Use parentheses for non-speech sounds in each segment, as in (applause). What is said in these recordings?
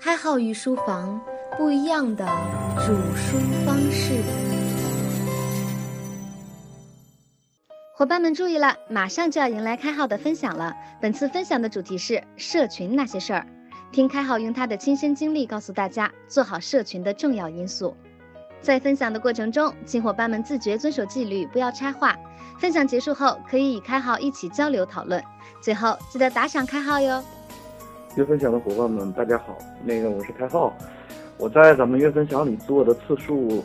开号与书房，不一样的煮书方式。伙伴们注意了，马上就要迎来开号的分享了。本次分享的主题是社群那些事儿，听开号用他的亲身经历告诉大家做好社群的重要因素。在分享的过程中，请伙伴们自觉遵守纪律，不要插话。分享结束后，可以与开号一起交流讨论。最后记得打赏开号哟。月分享的伙伴们，大家好，那个我是开浩，我在咱们月分享里做的次数，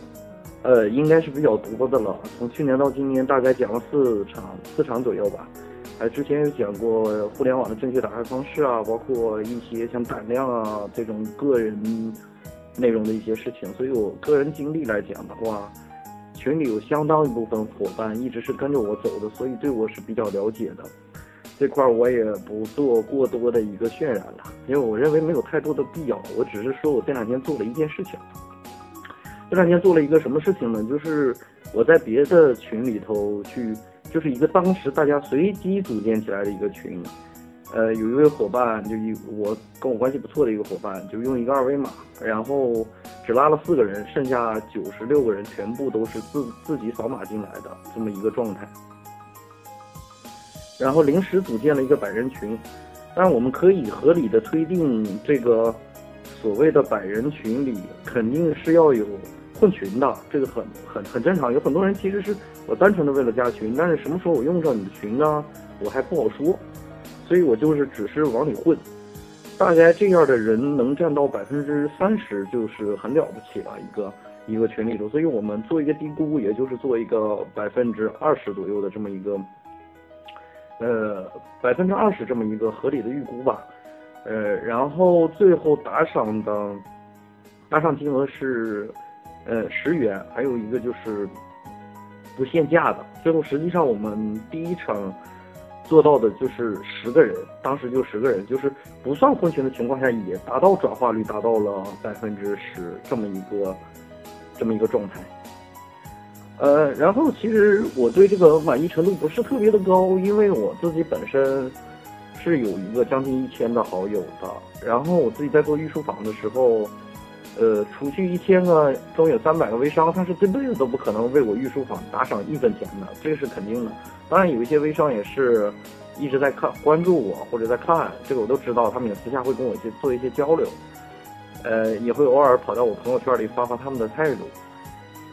呃，应该是比较多的了。从去年到今年，大概讲了四场，四场左右吧。还之前有讲过互联网的正确打开方式啊，包括一些像胆量啊这种个人内容的一些事情。所以我个人经历来讲的话，群里有相当一部分伙伴一直是跟着我走的，所以对我是比较了解的。这块我也不做过多的一个渲染了，因为我认为没有太多的必要。我只是说我这两天做了一件事情。这两天做了一个什么事情呢？就是我在别的群里头去，就是一个当时大家随机组建起来的一个群。呃，有一位伙伴，就一我跟我关系不错的一个伙伴，就用一个二维码，然后只拉了四个人，剩下九十六个人全部都是自自己扫码进来的这么一个状态。然后临时组建了一个百人群，但我们可以合理的推定，这个所谓的百人群里肯定是要有混群的，这个很很很正常。有很多人其实是我单纯的为了加群，但是什么时候我用上你的群呢？我还不好说，所以我就是只是往里混。大概这样的人能占到百分之三十，就是很了不起了一个一个群里头。所以我们做一个低估，也就是做一个百分之二十左右的这么一个。呃，百分之二十这么一个合理的预估吧，呃，然后最后打赏的打赏金额是呃十元，还有一个就是不限价的。最后实际上我们第一场做到的就是十个人，当时就十个人，就是不算婚群的情况下也达到转化率达到了百分之十这么一个这么一个状态。呃，然后其实我对这个满意程度不是特别的高，因为我自己本身是有一个将近一千的好友的。然后我自己在做御书房的时候，呃，除去一千个中有三百个微商，他是这辈子都不可能为我御书房打赏一分钱的，这个是肯定的。当然有一些微商也是一直在看关注我或者在看，这个我都知道，他们也私下会跟我去做一些交流，呃，也会偶尔跑到我朋友圈里发发他们的态度。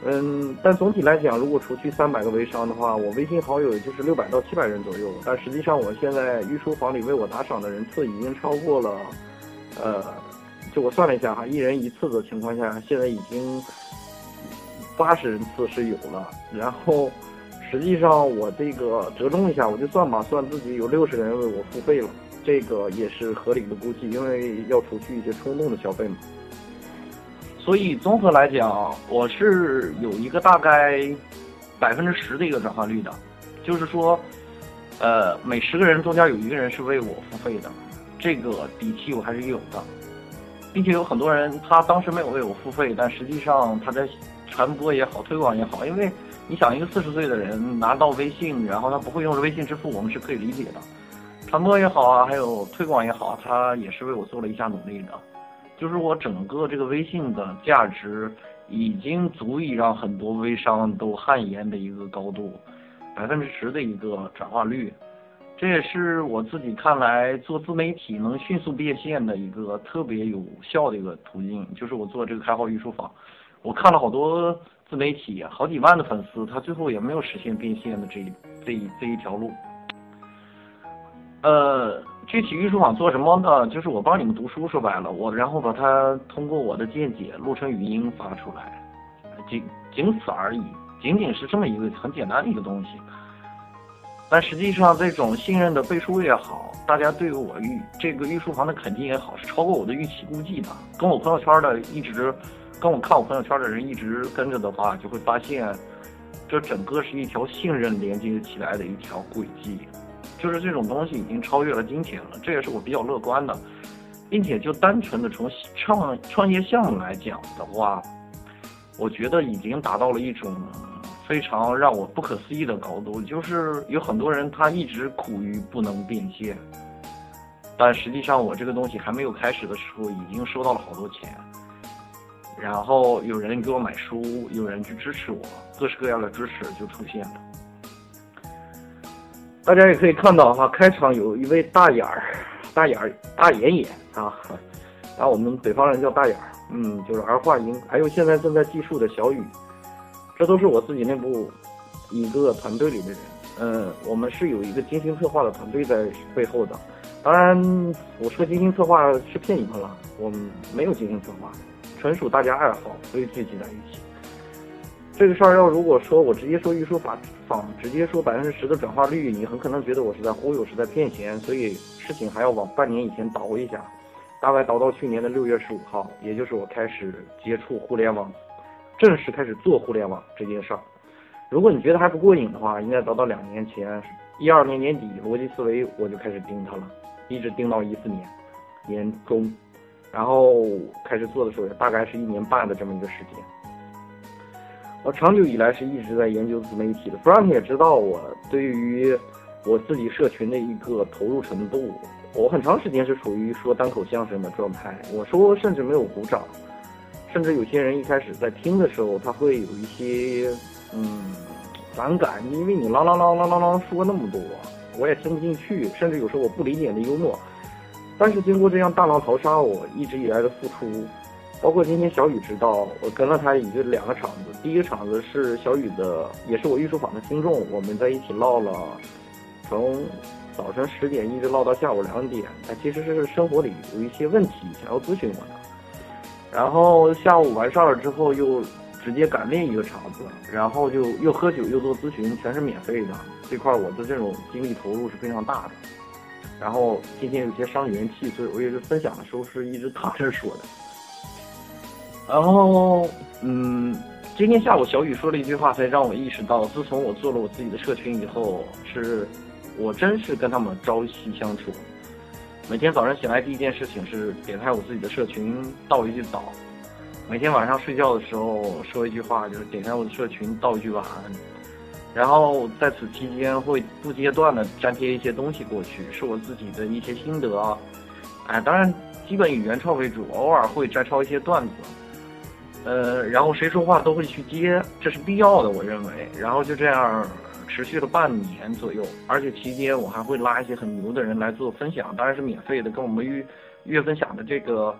嗯，但总体来讲，如果除去三百个微商的话，我微信好友也就是六百到七百人左右。但实际上，我现在御书房里为我打赏的人次已经超过了，呃，就我算了一下哈，一人一次的情况下，现在已经八十人次是有了。然后，实际上我这个折中一下，我就算吧，算自己有六十人为我付费了，这个也是合理的估计，因为要除去一些冲动的消费嘛。所以综合来讲，我是有一个大概百分之十的一个转化率的，就是说，呃，每十个人中间有一个人是为我付费的，这个底气我还是有的，并且有很多人他当时没有为我付费，但实际上他在传播也好、推广也好，因为你想一个四十岁的人拿到微信，然后他不会用微信支付，我们是可以理解的，传播也好啊，还有推广也好，他也是为我做了一下努力的。就是我整个这个微信的价值，已经足以让很多微商都汗颜的一个高度，百分之十的一个转化率，这也是我自己看来做自媒体能迅速变现的一个特别有效的一个途径。就是我做这个开号御书房，我看了好多自媒体，好几万的粉丝，他最后也没有实现变现的这一这一这一条路。呃。具体御书坊做什么呢？就是我帮你们读书，说白了，我然后把它通过我的见解录成语音发出来，仅仅此而已，仅仅是这么一个很简单的一个东西。但实际上，这种信任的背书也好，大家对我御这个御书房的肯定也好，是超过我的预期估计的。跟我朋友圈的一直跟我看我朋友圈的人一直跟着的话，就会发现，这整个是一条信任连接起来的一条轨迹。就是这种东西已经超越了金钱了，这也是我比较乐观的，并且就单纯的从创创业项目来讲的话，我觉得已经达到了一种非常让我不可思议的高度。就是有很多人他一直苦于不能变现，但实际上我这个东西还没有开始的时候，已经收到了好多钱。然后有人给我买书，有人去支持我，各式各样的支持就出现了。大家也可以看到哈，开场有一位大眼儿，大眼儿，大眼眼啊，啊，我们北方人叫大眼儿，嗯，就是儿化音。还有现在正在计数的小雨，这都是我自己内部一个团队里的人。嗯，我们是有一个精心策划的团队在背后的。当然，我说精心策划是骗你们了，我们没有精心策划，纯属大家爱好，所以聚集在一起。这个事儿要如果说我直接说预售法坊，直接说百分之十的转化率，你很可能觉得我是在忽悠，是在骗钱。所以事情还要往半年以前倒一下，大概倒到去年的六月十五号，也就是我开始接触互联网，正式开始做互联网这件事儿。如果你觉得还不过瘾的话，应该倒到两年前，一二年年底，逻辑思维我就开始盯它了，一直盯到一四年年中，然后开始做的时候，也大概是一年半的这么一个时间。我长久以来是一直在研究自媒体的，Frank 也知道我对于我自己社群的一个投入程度。我很长时间是处于说单口相声的状态，我说甚至没有鼓掌，甚至有些人一开始在听的时候，他会有一些嗯反感，因为你啷啷啷啷啷啷说那么多，我也听不进去，甚至有时候我不理解你的幽默。但是经过这样大浪淘沙，我一直以来的付出。包括今天小雨知道，我跟了他已经两个场子。第一个场子是小雨的，也是我御书坊的听众，我们在一起唠了，从早晨十点一直唠到下午两点。他其实是生活里有一些问题想要咨询我的。然后下午完事儿了之后，又直接赶另一个场子，然后就又喝酒又做咨询，全是免费的。这块我的这种精力投入是非常大的。然后今天有些伤元气，所以我也是分享的时候是一直躺着说的。然后，嗯，今天下午小雨说了一句话，才让我意识到，自从我做了我自己的社群以后，是，我真是跟他们朝夕相处。每天早上醒来第一件事情是点开我自己的社群，道一句早；每天晚上睡觉的时候说一句话，就是点开我的社群，道一句晚安。然后在此期间会不间断的粘贴一些东西过去，是我自己的一些心得啊。哎，当然基本以原创为主，偶尔会摘抄一些段子。呃，然后谁说话都会去接，这是必要的，我认为。然后就这样持续了半年左右，而且期间我还会拉一些很牛的人来做分享，当然是免费的，跟我们月月分享的这个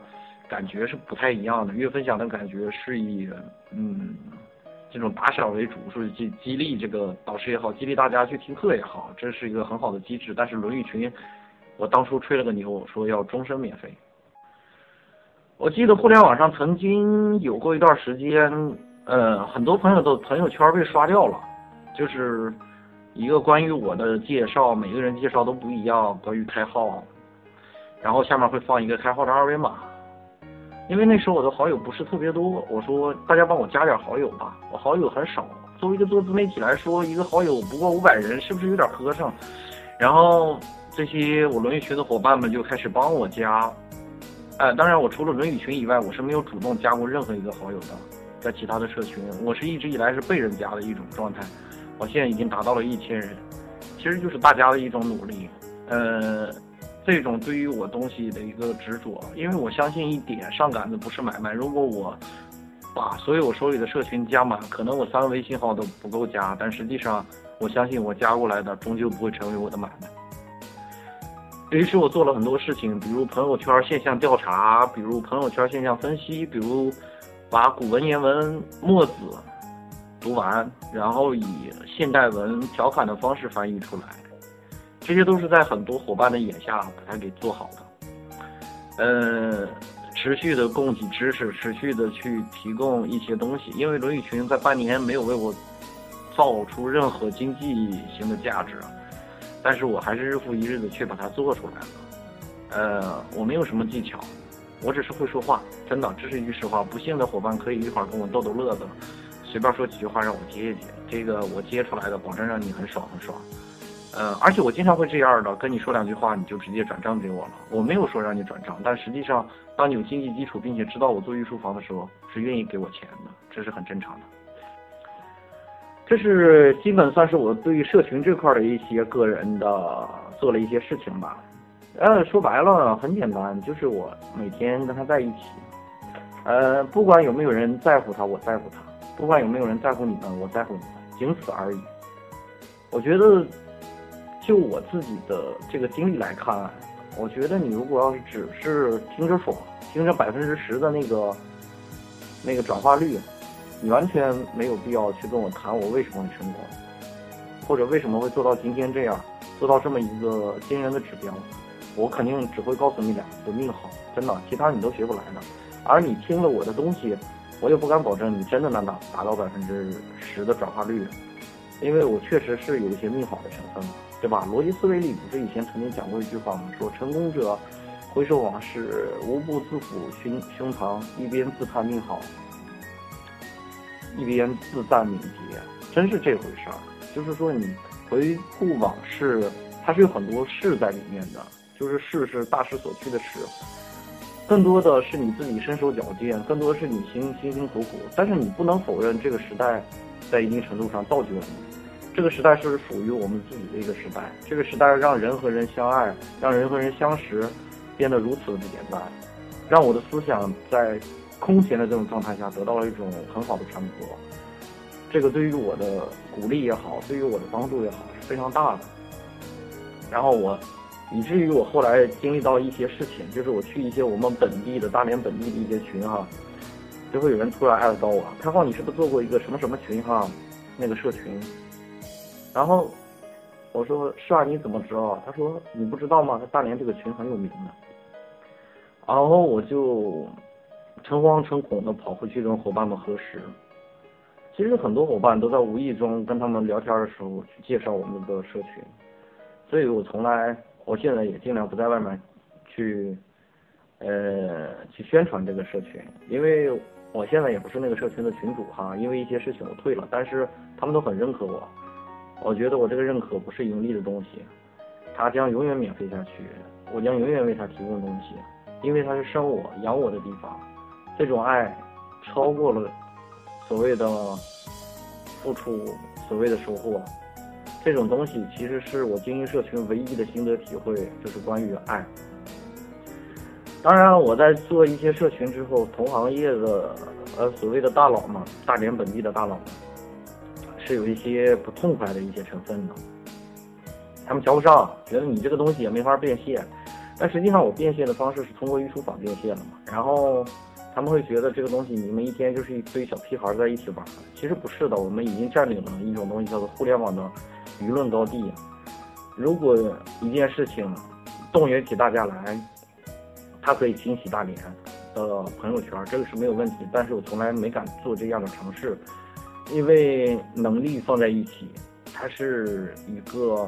感觉是不太一样的。月分享的感觉是以嗯这种打赏为主，是激激励这个导师也好，激励大家去听课也好，这是一个很好的机制。但是论语群，我当初吹了个牛，说要终身免费。我记得互联网上曾经有过一段时间，呃，很多朋友的朋友圈被刷掉了，就是一个关于我的介绍，每个人介绍都不一样，关于开号，然后下面会放一个开号的二维码，因为那时候我的好友不是特别多，我说大家帮我加点好友吧，我好友很少，作为一个做自媒体来说，一个好友不过五百人，是不是有点磕碜？然后这些我轮椅群的伙伴们就开始帮我加。呃，当然，我除了论语群以外，我是没有主动加过任何一个好友的，在其他的社群，我是一直以来是被人加的一种状态。我现在已经达到了一千人，其实就是大家的一种努力。呃，这种对于我东西的一个执着，因为我相信一点，上杆子不是买卖。如果我把所有我手里的社群加满，可能我三个微信号都不够加，但实际上，我相信我加过来的终究不会成为我的买卖。于是我做了很多事情，比如朋友圈现象调查，比如朋友圈现象分析，比如把古文言文墨子读完，然后以现代文调侃的方式翻译出来，这些都是在很多伙伴的眼下把它给做好的。呃，持续的供给知识，持续的去提供一些东西，因为论语群在半年没有为我造出任何经济型的价值。但是我还是日复一日的去把它做出来了，呃，我没有什么技巧，我只是会说话，真的，这是一句实话。不信的伙伴可以一会儿跟我逗逗乐子，随便说几句话让我接一接，这个我接出来的，保证让你很爽很爽。呃，而且我经常会这样的，跟你说两句话，你就直接转账给我了。我没有说让你转账，但实际上，当你有经济基础，并且知道我做艺术房的时候，是愿意给我钱的，这是很正常的。这是基本算是我对于社群这块的一些个人的做了一些事情吧，呃，说白了很简单，就是我每天跟他在一起，呃，不管有没有人在乎他，我在乎他；不管有没有人在乎你们，我在乎你们，仅此而已。我觉得，就我自己的这个经历来看，我觉得你如果要是只是听着爽，听着百分之十的那个那个转化率，你完全没有必要去跟我谈我为什么会成功，或者为什么会做到今天这样，做到这么一个惊人的指标。我肯定只会告诉你两个字：命好，真的，其他你都学不来的。而你听了我的东西，我也不敢保证你真的能达达到百分之十的转化率，因为我确实是有一些命好的成分，对吧？逻辑思维里不是以前曾经讲过一句话吗？说成功者回首往事，无不自抚胸胸膛，一边自叹命好，一边自赞敏捷，真是这回事儿。就是说，你回顾往事，它是有很多事在里面的。就是事是大势所趋的事，更多的是你自己身手矫健，更多的是你辛辛辛苦苦。但是你不能否认，这个时代在一定程度上造就了你。这个时代是属于我们自己的一个时代，这个时代让人和人相爱，让人和人相识变得如此的简单，让我的思想在空前的这种状态下得到了一种很好的传播。这个对于我的鼓励也好，对于我的帮助也好，是非常大的。然后我。以至于我后来经历到一些事情，就是我去一些我们本地的大连本地的一些群哈，就会有人突然艾特到我，开浩你是不是做过一个什么什么群哈，那个社群，然后我说是啊，你怎么知道？他说你不知道吗？他大连这个群很有名的，然后我就诚惶诚恐的跑回去跟伙伴们核实，其实很多伙伴都在无意中跟他们聊天的时候去介绍我们的社群，所以我从来。我现在也尽量不在外面去，呃，去宣传这个社群，因为我现在也不是那个社群的群主哈，因为一些事情我退了，但是他们都很认可我，我觉得我这个认可不是盈利的东西，他将永远免费下去，我将永远为他提供东西，因为他是生我养我的地方，这种爱超过了所谓的付出，所谓的收获。这种东西其实是我经营社群唯一的心得体会，就是关于爱。当然，我在做一些社群之后，同行业的呃所谓的大佬嘛，大连本地的大佬，是有一些不痛快的一些成分的。他们瞧不上，觉得你这个东西也没法变现。但实际上，我变现的方式是通过预厨坊变现的嘛。然后他们会觉得这个东西你们一天就是一堆小屁孩在一起玩，其实不是的，我们已经占领了一种东西，叫做互联网的。舆论高地，如果一件事情动员起大家来，他可以清洗大连的朋友圈，这个是没有问题。但是我从来没敢做这样的尝试，因为能力放在一起，它是一个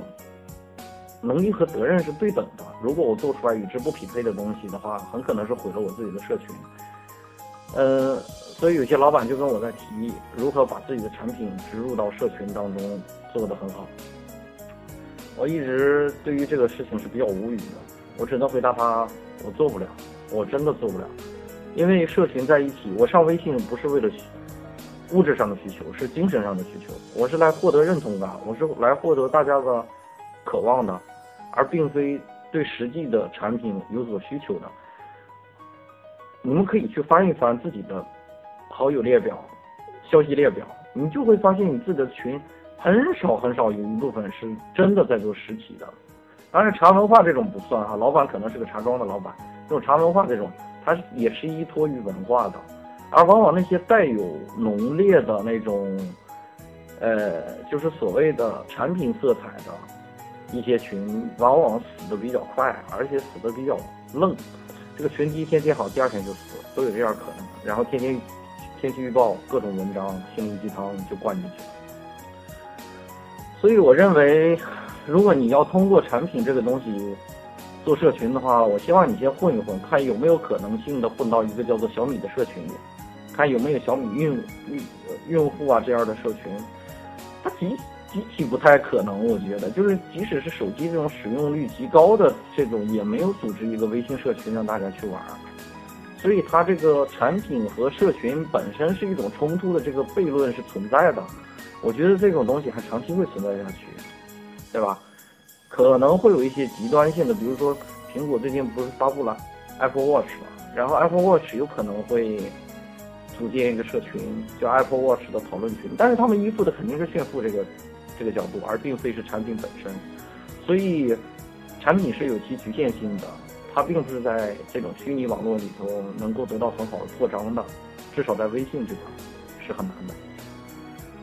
能力和责任是对等的。如果我做出来与之不匹配的东西的话，很可能是毁了我自己的社群。呃，所以有些老板就跟我在提如何把自己的产品植入到社群当中。做得很好，我一直对于这个事情是比较无语的，我只能回答他，我做不了，我真的做不了，因为社群在一起，我上微信不是为了物质上的需求，是精神上的需求，我是来获得认同感，我是来获得大家的渴望的，而并非对实际的产品有所需求的。你们可以去翻一翻自己的好友列表、消息列表，你就会发现你自己的群。很少很少有一部分是真的在做实体的，当然茶文化这种不算哈，老板可能是个茶庄的老板，这种茶文化这种，它也是依托于文化的，而往往那些带有浓烈的那种，呃，就是所谓的产品色彩的一些群，往往死的比较快，而且死的比较愣，这个群第一天建好，第二天就死，都有这样可能，然后天天天气预报各种文章心灵鸡汤就灌进去了。所以我认为，如果你要通过产品这个东西做社群的话，我希望你先混一混，看有没有可能性的混到一个叫做小米的社群里，看有没有小米用用用户啊这样的社群。它极极其不太可能，我觉得，就是即使是手机这种使用率极高的这种，也没有组织一个微信社群让大家去玩。所以它这个产品和社群本身是一种冲突的这个悖论是存在的。我觉得这种东西还长期会存在下去，对吧？可能会有一些极端性的，比如说苹果最近不是发布了 Apple Watch 吗？然后 Apple Watch 有可能会组建一个社群，叫 Apple Watch 的讨论群，但是他们依附的肯定是炫富这个这个角度，而并非是产品本身。所以，产品是有其局限性的，它并不是在这种虚拟网络里头能够得到很好的扩张的，至少在微信这块是很难的。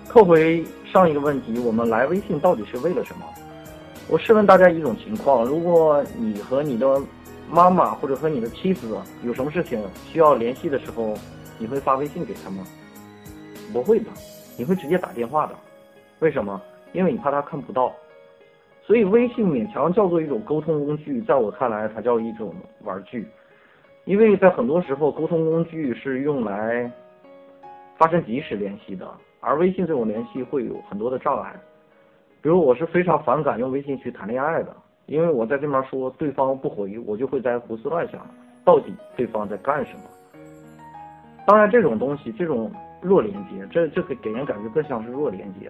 扣回上一个问题，我们来微信到底是为了什么？我试问大家一种情况：如果你和你的妈妈或者和你的妻子有什么事情需要联系的时候，你会发微信给他吗？不会的，你会直接打电话的。为什么？因为你怕他看不到。所以微信勉强叫做一种沟通工具，在我看来，它叫一种玩具。因为在很多时候，沟通工具是用来发生即时联系的，而微信这种联系会有很多的障碍。比如，我是非常反感用微信去谈恋爱的，因为我在这面说对方不回，我就会在胡思乱想，到底对方在干什么。当然，这种东西，这种弱连接，这这给给人感觉更像是弱连接。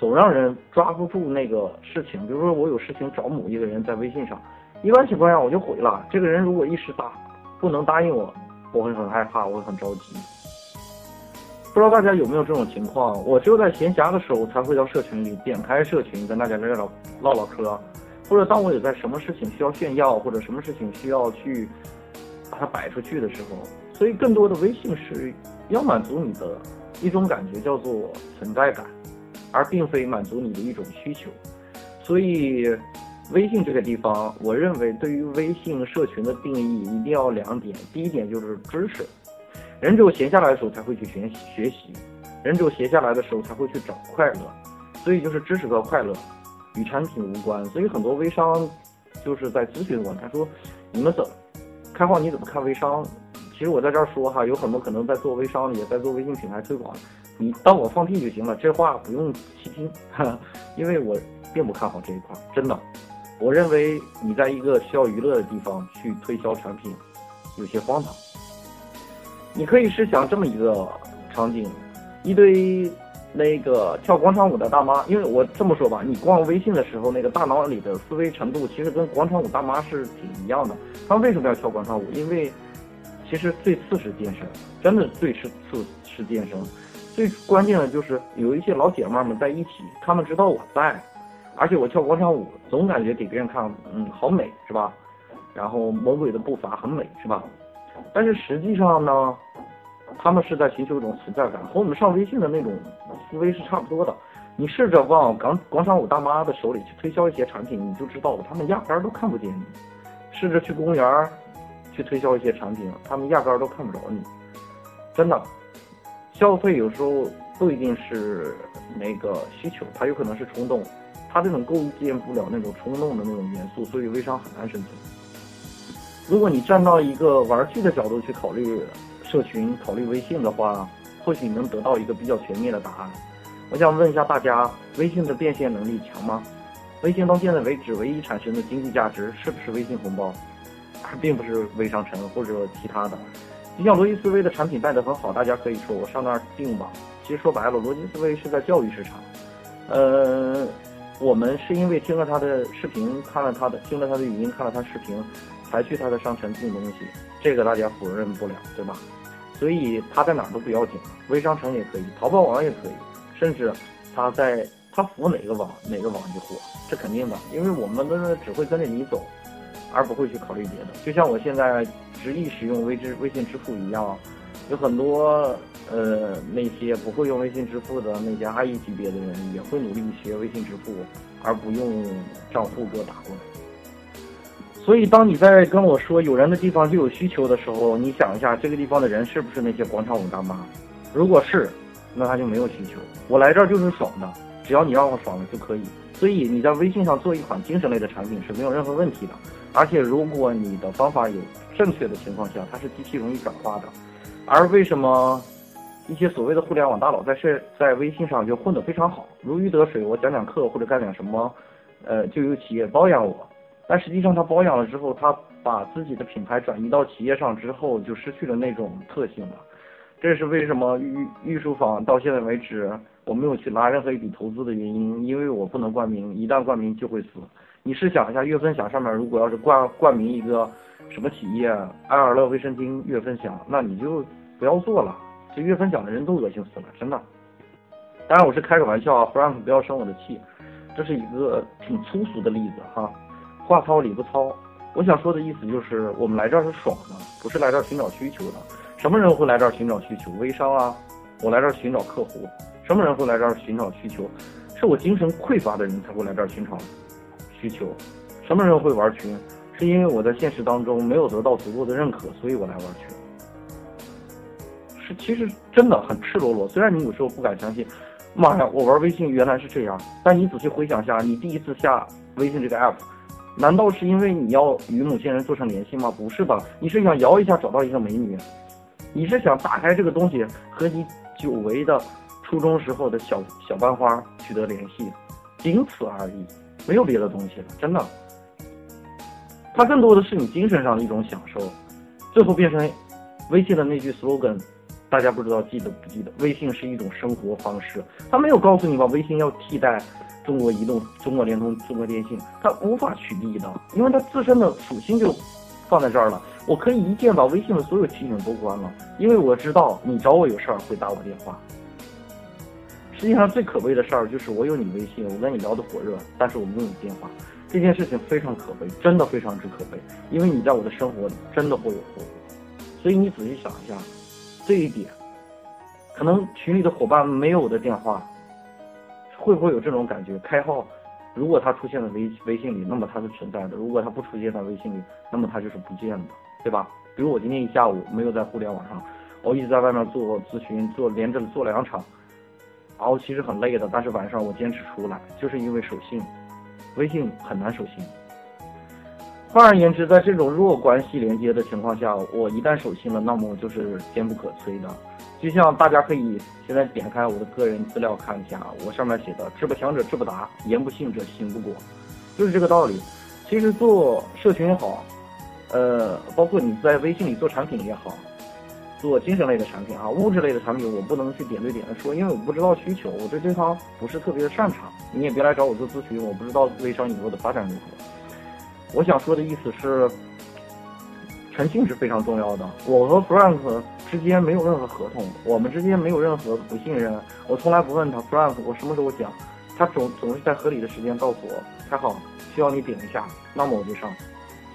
总让人抓不住那个事情，比如说我有事情找某一个人在微信上，一般情况下我就回了。这个人如果一时答不能答应我，我会很害怕，我会很着急。不知道大家有没有这种情况？我只有在闲暇的时候才会到社群里点开社群跟大家聊聊唠唠嗑，或者当我有在什么事情需要炫耀，或者什么事情需要去把它摆出去的时候，所以更多的微信是要满足你的一种感觉，叫做存在感。而并非满足你的一种需求，所以微信这个地方，我认为对于微信社群的定义一定要两点。第一点就是知识，人只有闲下来的时候才会去学学习，人只有闲下来的时候才会去找快乐，所以就是知识和快乐与产品无关。所以很多微商就是在咨询我，他说你们怎么开放你怎么看微商？其实我在这儿说哈，有很多可能在做微商，也在做微信品牌推广。你当我放屁就行了，这话不用细听，因为我并不看好这一块，真的。我认为你在一个需要娱乐的地方去推销产品，有些荒唐。你可以试想这么一个场景：一堆那个跳广场舞的大妈，因为我这么说吧，你逛微信的时候，那个大脑里的思维程度其实跟广场舞大妈是挺一样的。他们为什么要跳广场舞？因为其实最次是健身，真的最是次是健身。最关键的就是有一些老姐妹们在一起，她们知道我在，而且我跳广场舞总感觉给别人看，嗯，好美是吧？然后魔鬼的步伐很美是吧？但是实际上呢，他们是在寻求一种存在感，和我们上微信的那种思维是差不多的。你试着往广广场舞大妈的手里去推销一些产品，你就知道了，他们压根儿都看不见你。试着去公园去推销一些产品，他们压根儿都看不着你，真的。消费有时候不一定是那个需求，它有可能是冲动，它这种构建不了那种冲动的那种元素，所以微商很难生存。如果你站到一个玩具的角度去考虑社群、考虑微信的话，或许你能得到一个比较全面的答案。我想问一下大家，微信的变现能力强吗？微信到现在为止唯一产生的经济价值是不是微信红包，而 (laughs) 并不是微商城或者其他的。你像罗辑思维的产品卖得很好，大家可以说我上那儿订吧。其实说白了，罗辑思维是在教育市场。呃，我们是因为听了他的视频，看了他的，听了他的语音，看了他视频，才去他的商城订东西，这个大家否认不了，对吧？所以他在哪儿都不要紧，微商城也可以，淘宝网也可以，甚至他在他服哪个网哪个网就火，这肯定的，因为我们的只会跟着你走。而不会去考虑别的，就像我现在执意使用微支微信支付一样，有很多呃那些不会用微信支付的那些阿姨级别的人也会努力学微信支付，而不用账户给我打过来。所以当你在跟我说有人的地方就有需求的时候，你想一下这个地方的人是不是那些广场舞大妈？如果是，那他就没有需求。我来这儿就是爽的，只要你让我爽了就可以。所以你在微信上做一款精神类的产品是没有任何问题的。而且，如果你的方法有正确的情况下，它是极其容易转化的。而为什么一些所谓的互联网大佬在是在微信上就混得非常好，如鱼得水？我讲讲课或者干点什么，呃，就有企业包养我。但实际上，他包养了之后，他把自己的品牌转移到企业上之后，就失去了那种特性了。这是为什么御御书坊到现在为止我没有去拉任何一笔投资的原因，因为我不能冠名，一旦冠名就会死。你试想一下，月分享上面如果要是冠冠名一个什么企业，爱尔乐卫生巾月分享，那你就不要做了。这月分享的人都恶心死了，真的。当然我是开个玩笑啊，Frank 不要生我的气，这是一个挺粗俗的例子哈。话糙理不糙，我想说的意思就是，我们来这儿是爽的，不是来这儿寻找需求的。什么人会来这儿寻找需求？微商啊，我来这儿寻找客户。什么人会来这儿寻找需求？是我精神匮乏的人才会来这儿寻找需求。什么人会玩群？是因为我在现实当中没有得到足够的认可，所以我来玩群。是，其实真的很赤裸裸。虽然你有时候不敢相信。妈呀，我玩微信原来是这样。但你仔细回想下，你第一次下微信这个 app，难道是因为你要与某些人做上联系吗？不是的，你是想摇一下找到一个美女，你是想打开这个东西和你久违的初中时候的小小班花取得联系，仅此而已，没有别的东西了，真的。它更多的是你精神上的一种享受，最后变成微信的那句 slogan。大家不知道记得不记得？微信是一种生活方式，他没有告诉你吧？微信要替代中国移动、中国联通、中国电信，它无法取缔的，因为它自身的属性就放在这儿了。我可以一键把微信的所有提醒都关了，因为我知道你找我有事儿会打我电话。实际上最可悲的事儿就是我有你微信，我跟你聊得火热，但是我没有你电话，这件事情非常可悲，真的非常之可悲，因为你在我的生活里真的会有后果。所以你仔细想一下。这一点，可能群里的伙伴没有我的电话，会不会有这种感觉？开号，如果他出现在微微信里，那么他是存在的；如果他不出现在微信里，那么他就是不见的，对吧？比如我今天一下午没有在互联网上，我一直在外面做咨询，做连着做两场，然后其实很累的，但是晚上我坚持出来，就是因为守信，微信很难守信。换而言之，在这种弱关系连接的情况下，我一旦守信了，那么就是坚不可摧的。就像大家可以现在点开我的个人资料看一下，我上面写的“志不强者志不达，言不信者信不过”，就是这个道理。其实做社群也好，呃，包括你在微信里做产品也好，做精神类的产品啊，物质类的产品，我不能去点对点的说，因为我不知道需求，我对这方不是特别的擅长。你也别来找我做咨询，我不知道微商以后的发展如何。我想说的意思是，诚信是非常重要的。我和 Frank 之间没有任何合同，我们之间没有任何不信任。我从来不问他 Frank，我什么时候讲，他总总是在合理的时间告诉我。还好，需要你点一下，那么我就上，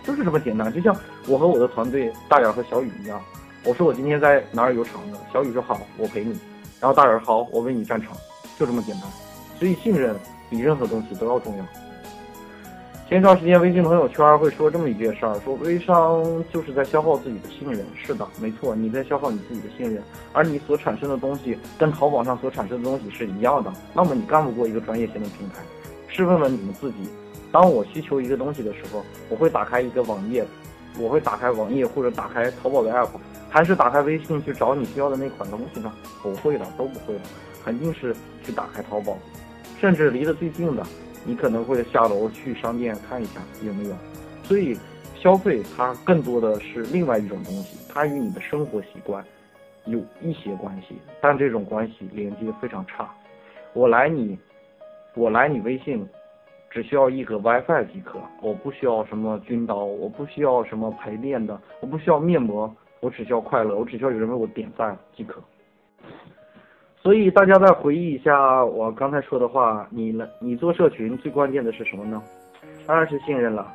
就是这么简单。就像我和我的团队大眼和小雨一样，我说我今天在哪儿有场子，小雨说好，我陪你。然后大眼好，我为你站场，就这么简单。所以信任比任何东西都要重要。前一段时间，微信朋友圈会说这么一件事儿，说微商就是在消耗自己的信任。是的，没错，你在消耗你自己的信任，而你所产生的东西跟淘宝上所产生的东西是一样的，那么你干不过一个专业性的平台。试问问你们自己，当我需求一个东西的时候，我会打开一个网页，我会打开网页或者打开淘宝的 app，还是打开微信去找你需要的那款东西呢？不会的，都不会的，肯定是去打开淘宝，甚至离得最近的。你可能会下楼去商店看一下有没有，所以消费它更多的是另外一种东西，它与你的生活习惯有一些关系，但这种关系连接非常差。我来你，我来你微信，只需要一个 WiFi 即可，我不需要什么军刀，我不需要什么陪练的，我不需要面膜，我只需要快乐，我只需要有人为我点赞即可。所以大家再回忆一下我刚才说的话，你呢？你做社群最关键的是什么呢？当然是信任了。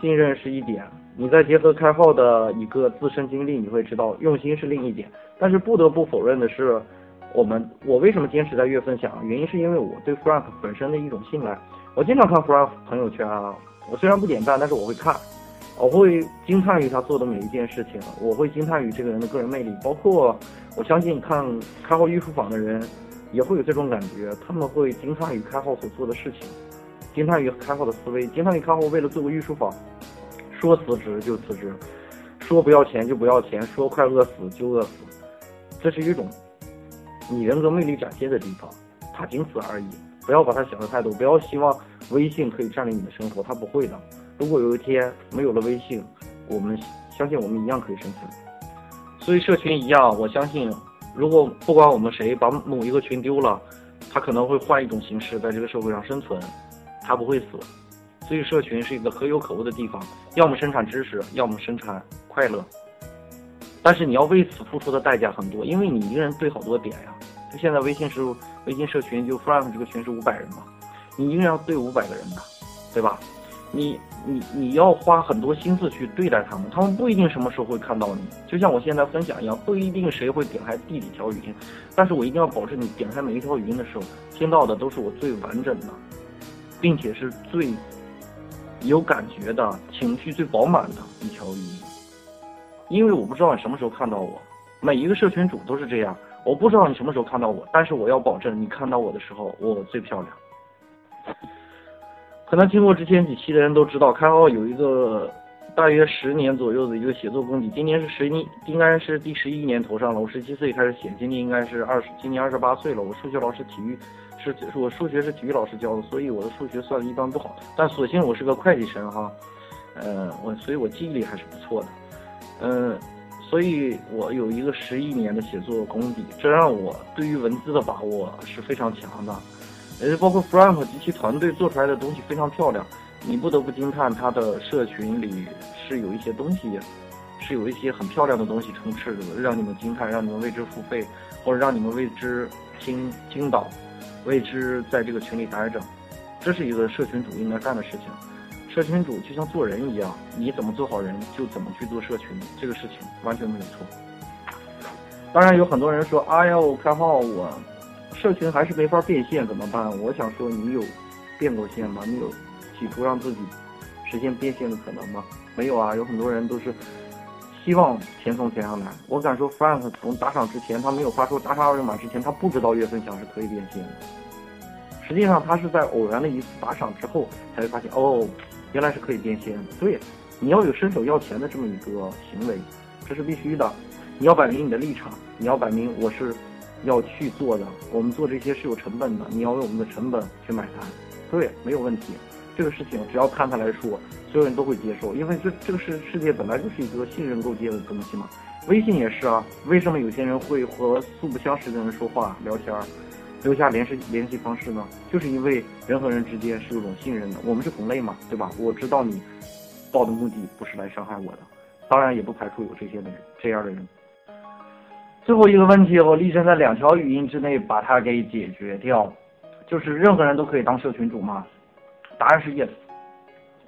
信任是一点，你再结合开号的一个自身经历，你会知道用心是另一点。但是不得不否认的是，我们我为什么坚持在月分享？原因是因为我对 Frank 本身的一种信赖。我经常看 Frank 朋友圈啊，我虽然不点赞，但是我会看。我会惊叹于他做的每一件事情，我会惊叹于这个人的个人魅力。包括我相信看开号御书坊的人也会有这种感觉，他们会惊叹于开号所做的事情，惊叹于开号的思维，惊叹于开号为了做个御书坊，说辞职就辞职，说不要钱就不要钱，说快饿死就饿死，这是一种你人格魅力展现的地方，它仅此而已。不要把它想的太多，不要希望微信可以占领你的生活，它不会的。如果有一天没有了微信，我们相信我们一样可以生存。所以社群一样，我相信，如果不管我们谁把某一个群丢了，他可能会换一种形式在这个社会上生存，他不会死。所以社群是一个可有可无的地方，要么生产知识，要么生产快乐。但是你要为此付出的代价很多，因为你一个人对好多点呀。就现在微信是微信社群，就 Frank 这个群是五百人嘛，你一个人要对五百个人的，对吧？你你你要花很多心思去对待他们，他们不一定什么时候会看到你。就像我现在分享一样，不一定谁会点开第几条语音，但是我一定要保证你点开每一条语音的时候，听到的都是我最完整的，并且是最有感觉的情绪最饱满的一条语音。因为我不知道你什么时候看到我，每一个社群主都是这样。我不知道你什么时候看到我，但是我要保证你看到我的时候，我最漂亮。可能听过之前几期的人都知道，开号有一个大约十年左右的一个写作功底，今年是十一，应该是第十一年头上了。我十七岁开始写，今年应该是二十，今年二十八岁了。我数学老师，体育是我数学是体育老师教的，所以我的数学算的一般不好。但所幸我是个会计生哈，呃，我所以我记忆力还是不错的。嗯，所以我有一个十一年的写作功底，这让我对于文字的把握是非常强的。呃，包括 Frank 及其团队做出来的东西非常漂亮，你不得不惊叹他的社群里是有一些东西，是有一些很漂亮的东西充斥着的，让你们惊叹，让你们为之付费，或者让你们为之倾倾倒，为之在这个群里待着，这是一个社群主应该干的事情。社群主就像做人一样，你怎么做好人，就怎么去做社群，这个事情完全没有错。当然有很多人说，哎呦，开号我社群还是没法变现，怎么办？我想说，你有变过现吗？你有企图让自己实现变现的可能吗？没有啊，有很多人都是希望钱从天上来。我敢说，Frank 从打赏之前，他没有发出打赏二维码之前，他不知道月分享是可以变现的。实际上，他是在偶然的一次打赏之后，才会发现，哦。原来是可以变现的，对，你要有伸手要钱的这么一个行为，这是必须的。你要摆明你的立场，你要摆明我是要去做的，我们做这些是有成本的，你要为我们的成本去买单，对，没有问题。这个事情只要摊开来说，所有人都会接受，因为这这个世世界本来就是一个信任构建的东西嘛。微信也是啊，为什么有些人会和素不相识的人说话聊天？留下联系联系方式呢，就是因为人和人之间是有种信任的，我们是同类嘛，对吧？我知道你报的目的不是来伤害我的，当然也不排除有这些人这样的人。最后一个问题，我力争在两条语音之内把它给解决掉，就是任何人都可以当社群主吗？答案是 yes，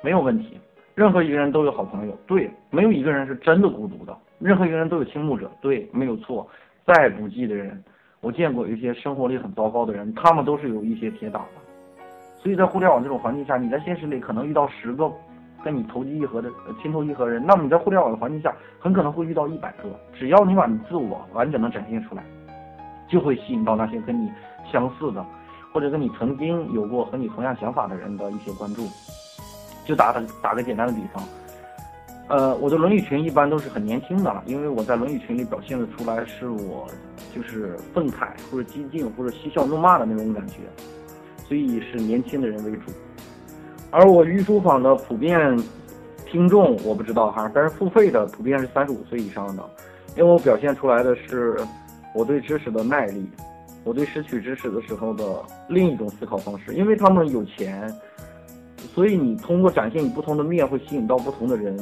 没有问题。任何一个人都有好朋友，对，没有一个人是真的孤独的。任何一个人都有倾慕者，对，没有错。再不济的人。我见过一些生活力很糟糕的人，他们都是有一些铁打的。所以在互联网这种环境下，你在现实里可能遇到十个跟你投机一合的情投意合人，那么你在互联网的环境下，很可能会遇到一百个。只要你把你自我完整的展现出来，就会吸引到那些跟你相似的，或者跟你曾经有过和你同样想法的人的一些关注。就打个打个简单的比方。呃，我的伦理群一般都是很年轻的，因为我在伦理群里表现的出来是我就是愤慨或者激进或者嬉笑怒骂的那种感觉，所以是年轻的人为主。而我御书坊的普遍听众我不知道哈，但是付费的普遍是三十五岁以上的，因为我表现出来的是我对知识的耐力，我对失去知识的时候的另一种思考方式，因为他们有钱。所以你通过展现你不同的面，会吸引到不同的人。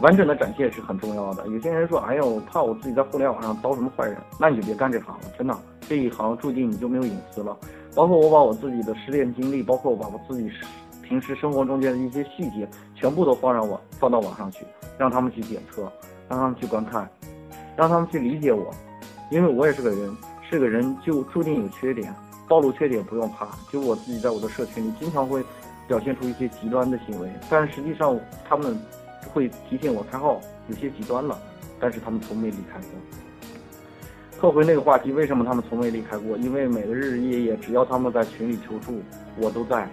完整的展现是很重要的。有些人说：“哎呀，我怕我自己在互联网上遭什么坏人。”那你就别干这行了，真的，这一行注定你就没有隐私了。包括我把我自己的失恋经历，包括我把我自己平时生活中间的一些细节，全部都放上网放到网上去，让他们去检测，让他们去观看，让他们去理解我。因为我也是个人，是个人就注定有缺点，暴露缺点不用怕。就我自己在我的社群里，经常会。表现出一些极端的行为，但实际上他们会提醒我开号有些极端了，但是他们从没离开过。撤回那个话题，为什么他们从未离开过？因为每个日日夜夜，只要他们在群里求助，我都在。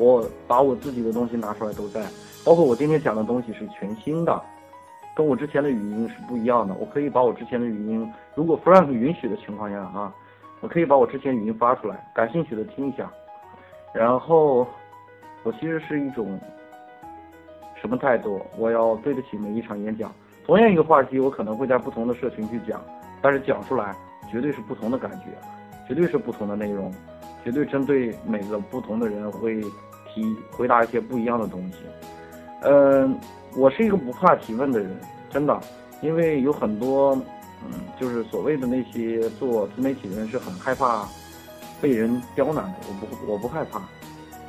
我把我自己的东西拿出来都在，包括我今天讲的东西是全新的，跟我之前的语音是不一样的。我可以把我之前的语音，如果 Frank 允许的情况下啊，我可以把我之前语音发出来，感兴趣的听一下，然后。我其实是一种什么态度？我要对得起每一场演讲。同样一个话题，我可能会在不同的社群去讲，但是讲出来绝对是不同的感觉，绝对是不同的内容，绝对针对每个不同的人会提回答一些不一样的东西。嗯，我是一个不怕提问的人，真的，因为有很多，嗯，就是所谓的那些做自媒体的人是很害怕被人刁难的。我不，我不害怕，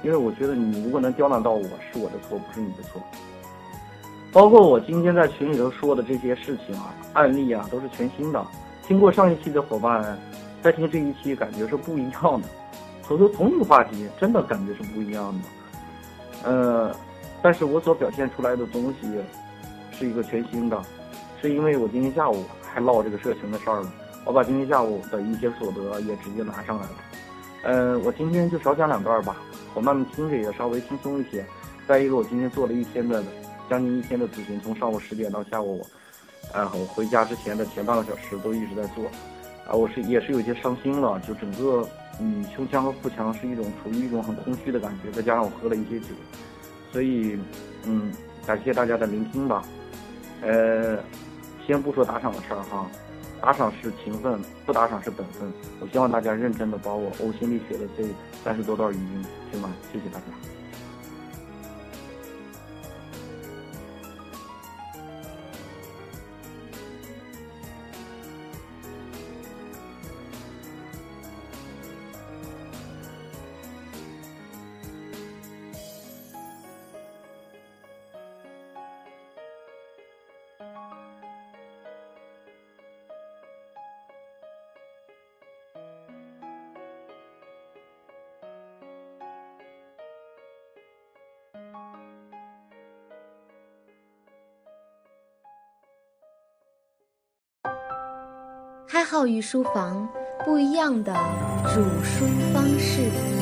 因为我觉得你如果能刁难到我，是我的错，不是你的错。包括我今天在群里头说的这些事情啊、案例啊，都是全新的。听过上一期的伙伴，再听这一期，感觉是不一样的。所说同一个话题，真的感觉是不一样的。呃。但是我所表现出来的东西是一个全新的，是因为我今天下午还唠这个社群的事儿了，我把今天下午的一些所得也直接拿上来了。嗯，我今天就少讲两段吧，伙伴们听着也稍微轻松一些。再一个，我今天做了一天的将近一天的咨询，从上午十点到下午，呃，我回家之前的前半个小时都一直在做。啊，我是也是有些伤心了，就整个嗯胸腔和腹腔是一种处于一种很空虚的感觉，再加上我喝了一些酒。所以，嗯，感谢大家的聆听吧。呃，先不说打赏的事儿哈，打赏是情分，不打赏是本分。我希望大家认真的把我呕心沥血的这三十多段语音听完，谢谢大家。教育书房不一样的煮书方式。